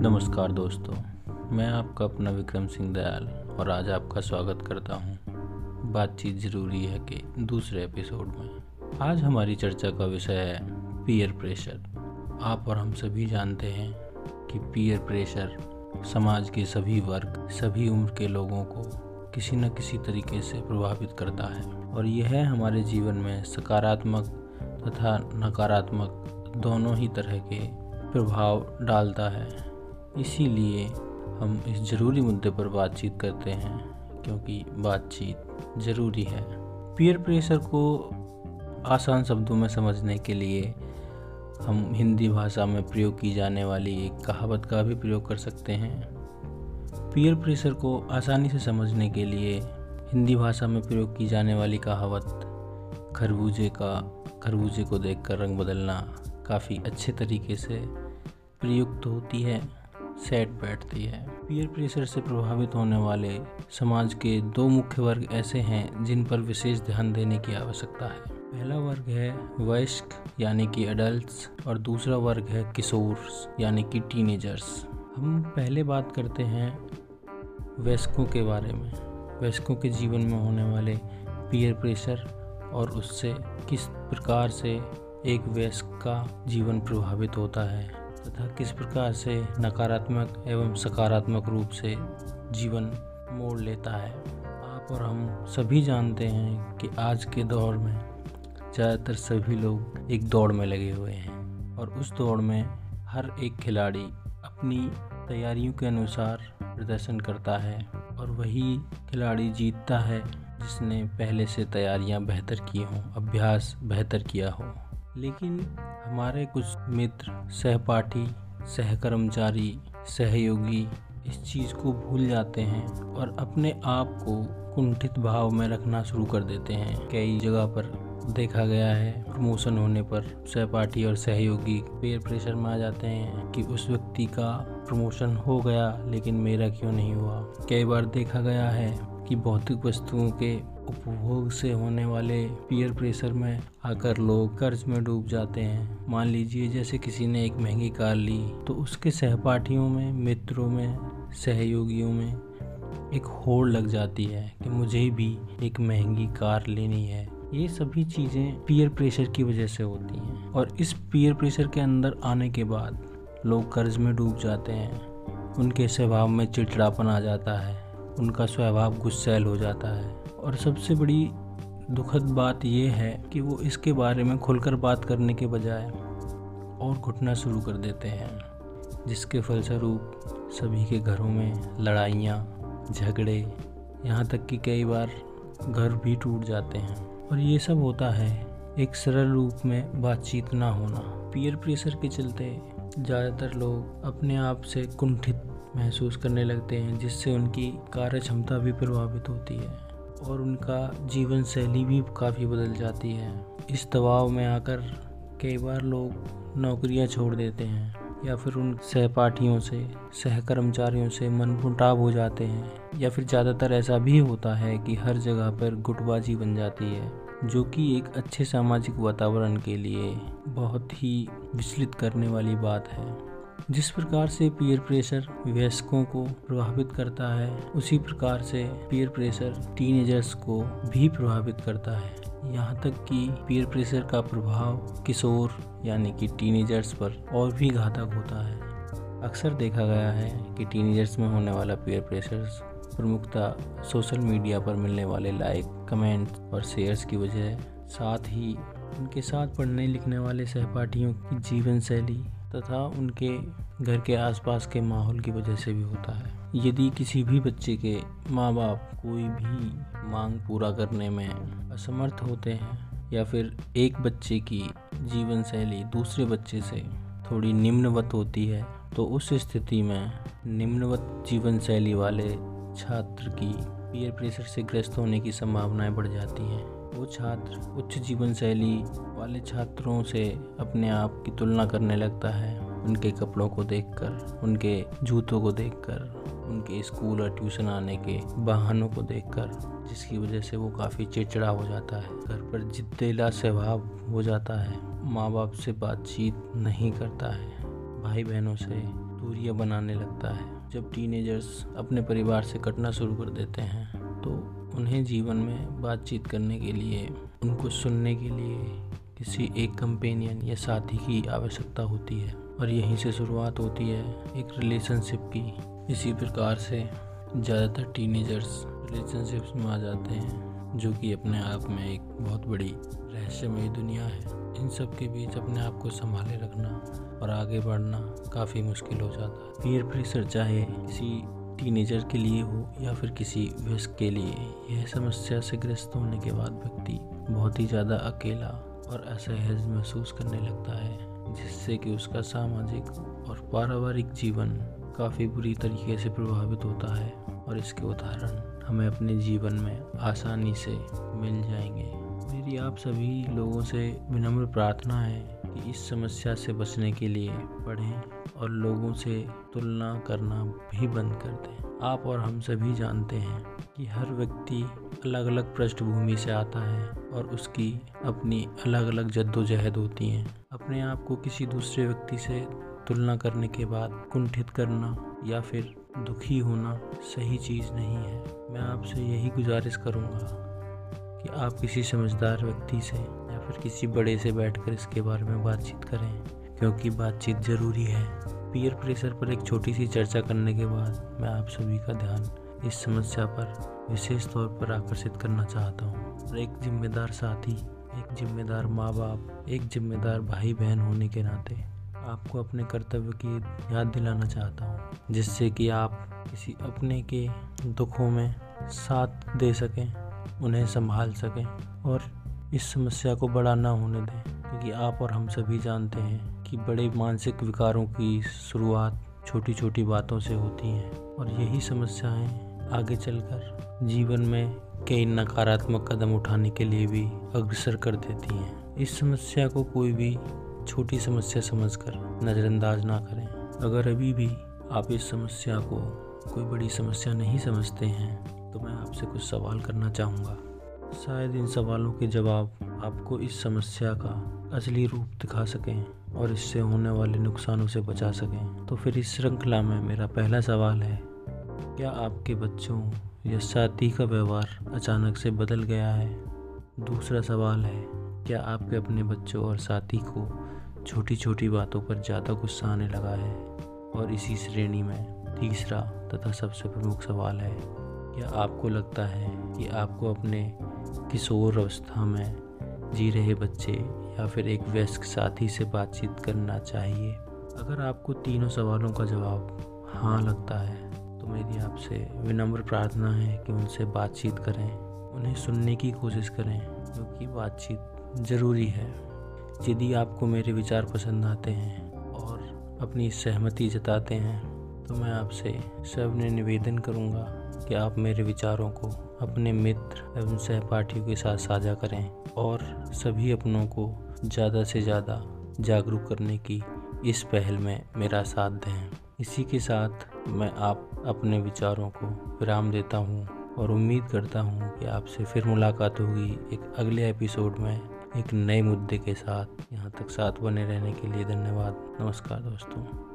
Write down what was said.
नमस्कार दोस्तों, मैं आपका अपना विक्रम सिंह दयाल और आज आपका स्वागत करता हूँ। बातचीत ज़रूरी है कि दूसरे एपिसोड में। आज हमारी चर्चा का विषय है पीयर प्रेशर। आप और हम सभी जानते हैं कि पीयर प्रेशर समाज के सभी वर्ग, सभी उम्र के लोगों को किसी न किसी तरीके से प्रभावित करता है और यह हमारे जीवन में सकारात्मक तथा नकारात्मक दोनों ही तरह के प्रभाव डालता है। इसीलिए हम इस ज़रूरी मुद्दे पर बातचीत करते हैं, क्योंकि बातचीत ज़रूरी है। पीयर प्रेशर को आसान शब्दों में समझने के लिए हम हिंदी भाषा में प्रयोग की जाने वाली एक कहावत का भी प्रयोग कर सकते हैं। पीयर प्रेशर को आसानी से समझने के लिए हिंदी भाषा में प्रयोग की जाने वाली कहावत, खरबूजे का, खरबूजे को देखकर रंग बदलना काफ़ी अच्छे तरीके से प्रयुक्त होती है। सेट बैठती है। पीयर प्रेशर से प्रभावित होने वाले समाज के दो मुख्य वर्ग ऐसे हैं जिन पर विशेष ध्यान देने की आवश्यकता है। पहला वर्ग है वयस्क, यानी कि अडल्ट्स और दूसरा वर्ग है किशोर यानी कि टीनेजर्स हम पहले बात करते हैं वयस्कों के बारे में। वयस्कों के जीवन में होने वाले पीयर प्रेशर और उससे किस प्रकार से एक वयस्क का जीवन प्रभावित होता है। तथा किस प्रकार से नकारात्मक एवं सकारात्मक रूप से जीवन मोड़ लेता है। आप और हम सभी जानते हैं कि आज के दौर में ज़्यादातर सभी लोग एक दौड़ में लगे हुए हैं और उस दौड़ में हर एक खिलाड़ी अपनी तैयारियों के अनुसार प्रदर्शन करता है और वही खिलाड़ी जीतता है जिसने पहले से तैयारियाँ बेहतर की हों, अभ्यास बेहतर किया हो। लेकिन हमारे कुछ मित्र, सहपाठी, सहकर्मचारी, सहयोगी इस चीज़ को भूल जाते हैं और अपने आप को कुंठित भाव में रखना शुरू कर देते हैं। कई जगह पर देखा गया है, प्रमोशन होने पर सहपाठी और सहयोगी पेयर प्रेशर में आ जाते हैं कि उस व्यक्ति का प्रमोशन हो गया लेकिन मेरा क्यों नहीं हुआ। कई बार देखा गया है कि भौतिक वस्तुओं के उपभोग से होने वाले पीयर प्रेशर में आकर लोग कर्ज में डूब जाते हैं। मान लीजिए जैसे किसी ने एक महँगी कार ली तो उसके सहपाठियों में, मित्रों में, सहयोगियों में एक होड़ लग जाती है कि मुझे भी एक महँगी कार लेनी है। ये सभी चीज़ें पीयर प्रेशर की वजह से होती हैं। और इस पीयर प्रेशर के अंदर आने के बाद लोग कर्ज में डूब जाते हैं। उनके स्वभाव में चिड़चिड़ापन आ जाता है। उनका स्वभाव गुस्सैल हो जाता है। और सबसे बड़ी दुखद बात यह है कि वो इसके बारे में खुलकर बात करने के बजाय और घुटना शुरू कर देते हैं, जिसके फलस्वरूप सभी के घरों में लड़ाइयाँ, झगड़े, यहाँ तक कि कई बार घर भी टूट जाते हैं। और ये सब होता है एक सरल रूप में बातचीत ना होना। पीयर प्रेशर के चलते ज़्यादातर लोग अपने आप से कुंठित महसूस करने लगते हैं, जिससे उनकी कार्य क्षमता भी प्रभावित होती है। और उनका जीवन शैली भी काफ़ी बदल जाती है। इस दबाव में आकर कई बार लोग नौकरियाँ छोड़ देते हैं या फिर उन सहपाठियों से, सहकर्मचारियों से मन मुटाव हो जाते हैं। या फिर ज़्यादातर ऐसा भी होता है कि हर जगह पर गुटबाजी बन जाती है, जो कि एक अच्छे सामाजिक वातावरण के लिए बहुत ही विचलित करने वाली बात है। जिस प्रकार से पीयर प्रेशर वयस्कों को प्रभावित करता है, उसी प्रकार से पीयर प्रेशर टीनेजर्स को भी प्रभावित करता है। यहाँ तक कि पीयर प्रेशर का प्रभाव किशोर यानी कि टीनेजर्स पर और भी घातक होता है। अक्सर देखा गया है कि टीनेजर्स में होने वाला पीयर प्रेशर प्रमुखता सोशल मीडिया पर मिलने वाले लाइक कमेंट और शेयर्स की वजह साथ ही उनके साथ पढ़ने लिखने वाले सहपाठियों की जीवन शैली तथा उनके घर के आसपास के माहौल की वजह से भी होता है। यदि किसी भी बच्चे के माँ बाप कोई भी मांग पूरा करने में असमर्थ होते हैं, या फिर एक बच्चे की जीवन शैली दूसरे बच्चे से थोड़ी निम्नवत होती है तो उस स्थिति में निम्नवत जीवन शैली वाले छात्र की पीयर प्रेशर से ग्रस्त होने की संभावनाएँ बढ़ जाती हैं। वो छात्र उच्च जीवन शैली वाले छात्रों से अपने आप की तुलना करने लगता है। उनके कपड़ों को देखकर, उनके जूतों को देखकर, उनके स्कूल और ट्यूशन आने के वाहनों को देखकर, जिसकी वजह से वो काफ़ी चिड़चिड़ा हो जाता है। घर पर जिद्देला स्वभाव हो जाता है। माँ बाप से बातचीत नहीं करता है। भाई बहनों से दूरियाँ बनाने लगता है। जब टीनेजर्स अपने परिवार से कटना शुरू कर देते हैं तो उन्हें जीवन में बातचीत करने के लिए, उनको सुनने के लिए किसी एक कंपेनियन या साथी की आवश्यकता होती है। और यहीं से शुरुआत होती है एक रिलेशनशिप की। इसी प्रकार से ज़्यादातर टीनेजर्स रिलेशनशिप्स में आ जाते हैं, जो कि अपने आप में एक बहुत बड़ी रहस्यमयी दुनिया है। इन सब के बीच अपने आप को संभाले रखना और आगे बढ़ना काफ़ी मुश्किल हो जाता है। पीयर प्रेशर चाहे किसी टीनेजर के लिए हो या फिर किसी वयस्क के लिए, यह समस्या से ग्रस्त होने के बाद व्यक्ति बहुत ही ज़्यादा अकेला और असहज महसूस करने लगता है, जिससे कि उसका सामाजिक और पारिवारिक जीवन काफ़ी बुरी तरीके से प्रभावित होता है और इसके उदाहरण हमें अपने जीवन में आसानी से मिल जाएँगे। मेरी आप सभी लोगों से विनम्र प्रार्थना है कि इस समस्या से बचने के लिए पढ़ें और लोगों से तुलना करना भी बंद कर दें। आप और हम सभी जानते हैं कि हर व्यक्ति अलग अलग पृष्ठभूमि से आता है और उसकी अपनी अलग अलग जद्दोजहद होती हैं। अपने आप को किसी दूसरे व्यक्ति से तुलना करने के बाद कुंठित करना या फिर दुखी होना सही चीज़ नहीं है। मैं आपसे यही गुजारिश करूँगा कि आप किसी समझदार व्यक्ति से फिर किसी बड़े से बैठकर इसके बारे में बातचीत करें, क्योंकि बातचीत ज़रूरी है। पीयर प्रेशर पर एक छोटी सी चर्चा करने के बाद मैं आप सभी का ध्यान इस समस्या पर विशेष तौर पर आकर्षित करना चाहता हूँ। एक जिम्मेदार साथी, एक जिम्मेदार माँ बाप एक जिम्मेदार भाई बहन होने के नाते आपको अपने कर्तव्य की याद दिलाना चाहता हूँ, जिससे कि आप किसी अपने के दुखों में साथ दे सकें, उन्हें संभाल सकें और इस समस्या को बड़ा ना होने दें, क्योंकि आप और हम सभी जानते हैं कि बड़े मानसिक विकारों की शुरुआत छोटी छोटी बातों से होती हैं, और यही समस्याएँ आगे चलकर जीवन में कई नकारात्मक कदम उठाने के लिए भी अग्रसर कर देती हैं। इस समस्या को कोई भी छोटी समस्या समझकर नज़रअंदाज ना करें। अगर अभी भी आप इस समस्या को कोई बड़ी समस्या नहीं समझते हैं तो मैं आपसे कुछ सवाल करना चाहूँगा। शायद इन सवालों के जवाब आपको इस समस्या का असली रूप दिखा सकें और इससे होने वाले नुकसानों से बचा सकें। तो फिर इस श्रृंखला में मेरा पहला सवाल है, क्या आपके बच्चों या साथी का व्यवहार अचानक से बदल गया है? दूसरा सवाल है, क्या आपके अपने बच्चों और साथी को छोटी छोटी बातों पर ज़्यादा गुस्सा आने लगा है? और इसी श्रेणी में तीसरा तथा सबसे प्रमुख सवाल है, क्या आपको लगता है कि आपको अपने किशोर अवस्था में जी रहे बच्चे या फिर एक वयस्क साथी से बातचीत करना चाहिए। अगर आपको तीनों सवालों का जवाब हाँ लगता है तो मेरी आपसे विनम्र प्रार्थना है कि उनसे बातचीत करें। उन्हें सुनने की कोशिश करें, क्योंकि बातचीत ज़रूरी है। यदि आपको मेरे विचार पसंद आते हैं और अपनी सहमति जताते हैं तो मैं आपसे सबने निवेदन करूँगा कि आप मेरे विचारों को अपने मित्र एवं सहपाठियों के साथ साझा करें और सभी अपनों को ज़्यादा से ज़्यादा जागरूक करने की इस पहल में मेरा साथ दें। इसी के साथ मैं आप अपने विचारों को विराम देता हूँ और उम्मीद करता हूँ कि आपसे फिर मुलाकात होगी एक अगले एपिसोड में एक नए मुद्दे के साथ। यहाँ तक साथ बने रहने के लिए धन्यवाद। नमस्कार दोस्तों।